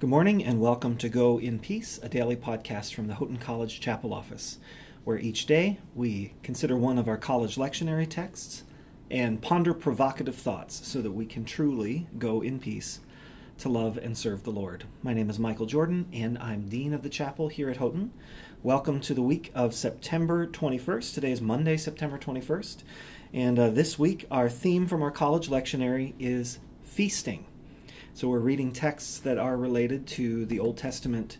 Good morning and welcome to Go in Peace, a daily podcast from the Houghton College Chapel Office, where each day we consider one of our college lectionary texts and ponder provocative thoughts so that we can truly go in peace to love and serve the Lord. My name is Michael Jordan and I'm Dean of the Chapel here at Houghton. Welcome to the week of September 21st. Today is Monday, September 21st. And uh, this week, our theme from our college lectionary is feasting. So we're reading texts that are related to the Old Testament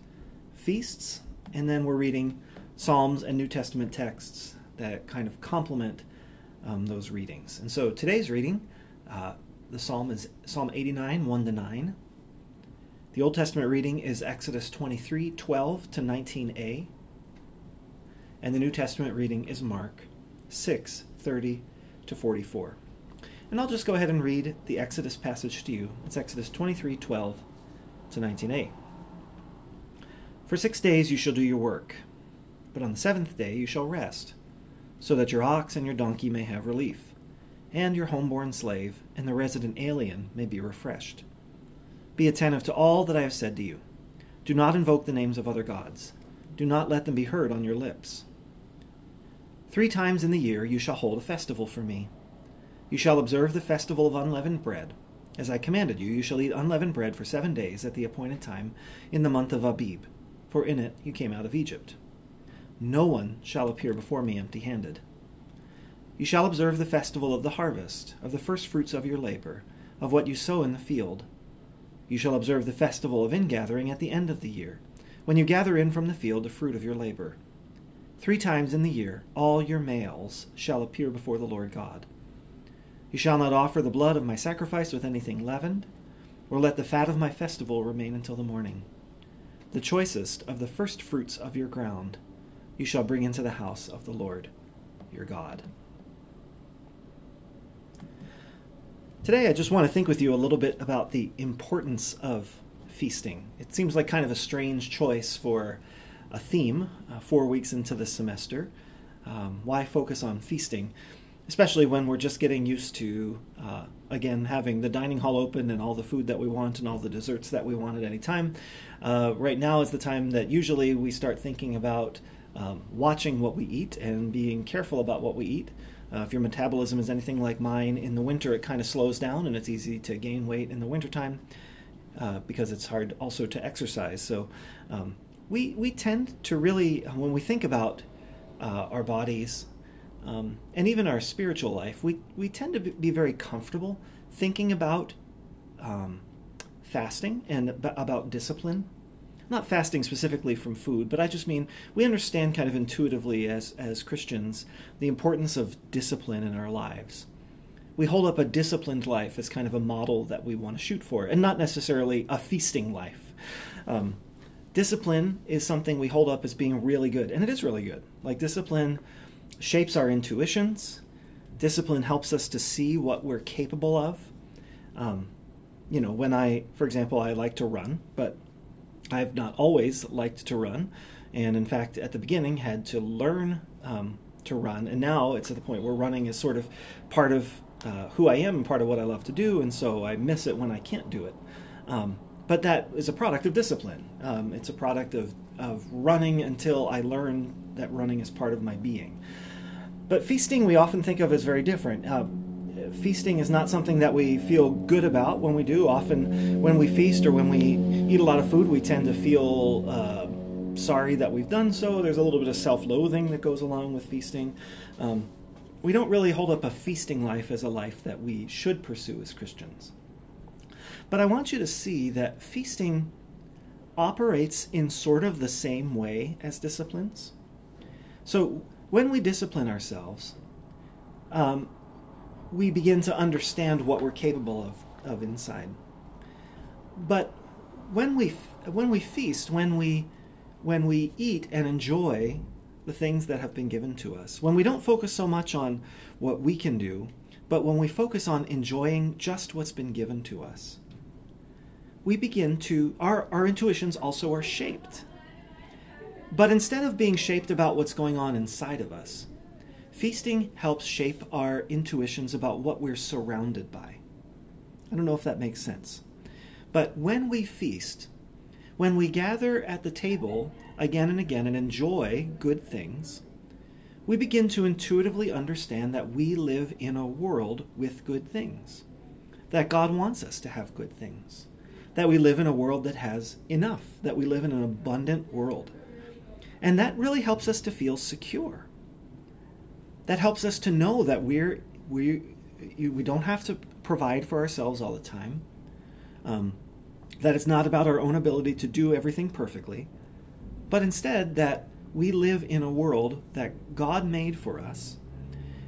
feasts, and then we're reading Psalms and New Testament texts that kind of complement um, those readings. And so today's reading, uh, the psalm is Psalm 89, 1 to 9. The Old Testament reading is Exodus 23, 12 to 19a. And the New Testament reading is Mark 6, 30 to 44. And I'll just go ahead and read the Exodus passage to you. It's Exodus 23 12 to 19a. For six days you shall do your work, but on the seventh day you shall rest, so that your ox and your donkey may have relief, and your homeborn slave and the resident alien may be refreshed. Be attentive to all that I have said to you. Do not invoke the names of other gods. Do not let them be heard on your lips. Three times in the year you shall hold a festival for me you shall observe the festival of unleavened bread. As I commanded you, you shall eat unleavened bread for seven days at the appointed time in the month of Abib, for in it you came out of Egypt. No one shall appear before me empty handed. You shall observe the festival of the harvest, of the first fruits of your labor, of what you sow in the field. You shall observe the festival of ingathering at the end of the year, when you gather in from the field the fruit of your labor. Three times in the year all your males shall appear before the Lord God. You shall not offer the blood of my sacrifice with anything leavened, or let the fat of my festival remain until the morning. The choicest of the first fruits of your ground you shall bring into the house of the Lord your God. Today, I just want to think with you a little bit about the importance of feasting. It seems like kind of a strange choice for a theme uh, four weeks into the semester. Um, why focus on feasting? Especially when we're just getting used to, uh, again, having the dining hall open and all the food that we want and all the desserts that we want at any time. Uh, right now is the time that usually we start thinking about um, watching what we eat and being careful about what we eat. Uh, if your metabolism is anything like mine, in the winter it kind of slows down and it's easy to gain weight in the wintertime uh, because it's hard also to exercise. So um, we, we tend to really, when we think about uh, our bodies um, and even our spiritual life, we, we tend to be very comfortable thinking about um, fasting and about discipline. Not fasting specifically from food, but I just mean we understand kind of intuitively as, as Christians the importance of discipline in our lives. We hold up a disciplined life as kind of a model that we want to shoot for, and not necessarily a feasting life. Um, discipline is something we hold up as being really good, and it is really good. Like discipline shapes our intuitions. Discipline helps us to see what we're capable of. Um, you know, when I, for example, I like to run, but I've not always liked to run. And in fact, at the beginning, had to learn um, to run. And now it's at the point where running is sort of part of uh, who I am and part of what I love to do. And so I miss it when I can't do it. Um, but that is a product of discipline. Um, it's a product of, of running until I learn that running is part of my being. But feasting we often think of as very different. Uh, feasting is not something that we feel good about when we do. Often, when we feast or when we eat a lot of food, we tend to feel uh, sorry that we've done so. There's a little bit of self loathing that goes along with feasting. Um, we don't really hold up a feasting life as a life that we should pursue as Christians. But I want you to see that feasting operates in sort of the same way as disciplines. So when we discipline ourselves, um, we begin to understand what we're capable of, of inside. But when we when we feast, when we when we eat and enjoy the things that have been given to us, when we don't focus so much on what we can do, but when we focus on enjoying just what's been given to us, we begin to our, our intuitions also are shaped but instead of being shaped about what's going on inside of us, feasting helps shape our intuitions about what we're surrounded by. I don't know if that makes sense. But when we feast, when we gather at the table again and again and enjoy good things, we begin to intuitively understand that we live in a world with good things, that God wants us to have good things, that we live in a world that has enough, that we live in an abundant world. And that really helps us to feel secure. That helps us to know that we're, we, we don't have to provide for ourselves all the time. Um, that it's not about our own ability to do everything perfectly, but instead that we live in a world that God made for us,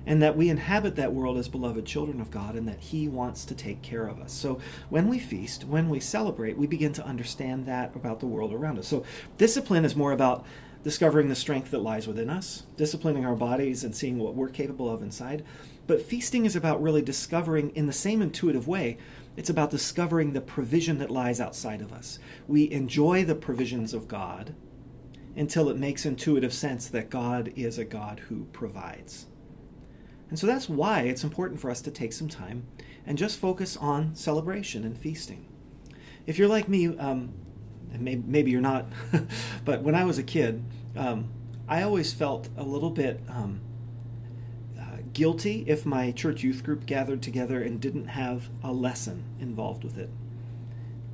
and that we inhabit that world as beloved children of God, and that He wants to take care of us. So when we feast, when we celebrate, we begin to understand that about the world around us. So discipline is more about discovering the strength that lies within us, disciplining our bodies, and seeing what we're capable of inside. But feasting is about really discovering, in the same intuitive way, it's about discovering the provision that lies outside of us. We enjoy the provisions of God until it makes intuitive sense that God is a God who provides. And so that's why it's important for us to take some time and just focus on celebration and feasting. If you're like me, um, maybe, maybe, you're not, but when I was a kid, um, I always felt a little bit um, guilty if my church youth group gathered together and didn't have a lesson involved with it.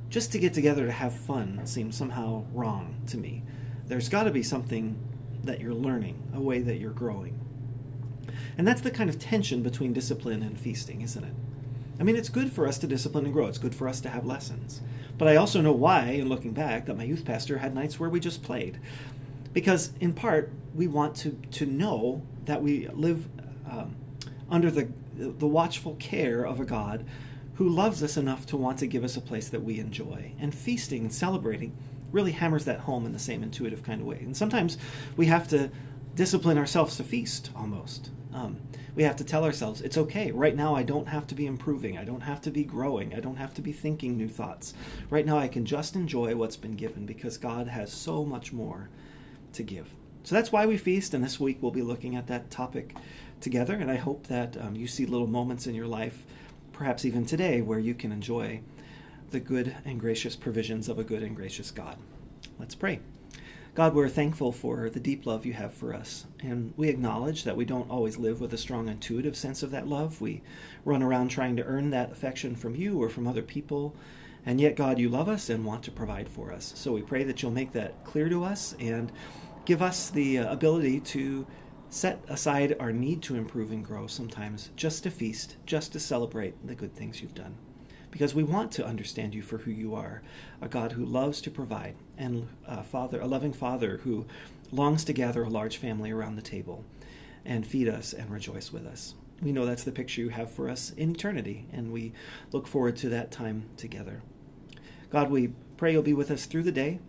Just to get together to have fun seems somehow wrong to me. There's got to be something that you're learning, a way that you're growing. And that's the kind of tension between discipline and feasting, isn't it? I mean, it's good for us to discipline and grow. It's good for us to have lessons. But I also know why, in looking back, that my youth pastor had nights where we just played. Because, in part, we want to, to know that we live um, under the, the watchful care of a God who loves us enough to want to give us a place that we enjoy. And feasting and celebrating really hammers that home in the same intuitive kind of way. And sometimes we have to discipline ourselves to feast almost. Um, we have to tell ourselves, it's okay. Right now, I don't have to be improving. I don't have to be growing. I don't have to be thinking new thoughts. Right now, I can just enjoy what's been given because God has so much more to give. So that's why we feast, and this week we'll be looking at that topic together. And I hope that um, you see little moments in your life, perhaps even today, where you can enjoy the good and gracious provisions of a good and gracious God. Let's pray. God, we're thankful for the deep love you have for us. And we acknowledge that we don't always live with a strong intuitive sense of that love. We run around trying to earn that affection from you or from other people. And yet, God, you love us and want to provide for us. So we pray that you'll make that clear to us and give us the uh, ability to set aside our need to improve and grow sometimes just to feast, just to celebrate the good things you've done. Because we want to understand you for who you are a God who loves to provide, and a, father, a loving Father who longs to gather a large family around the table and feed us and rejoice with us. We know that's the picture you have for us in eternity, and we look forward to that time together. God, we pray you'll be with us through the day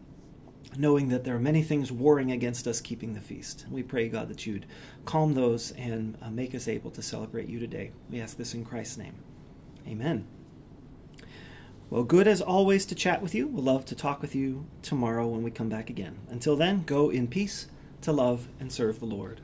knowing that there are many things warring against us keeping the feast. We pray, God, that you'd calm those and uh, make us able to celebrate you today. We ask this in Christ's name. Amen. Well, good as always to chat with you. We'll love to talk with you tomorrow when we come back again. Until then, go in peace to love and serve the Lord.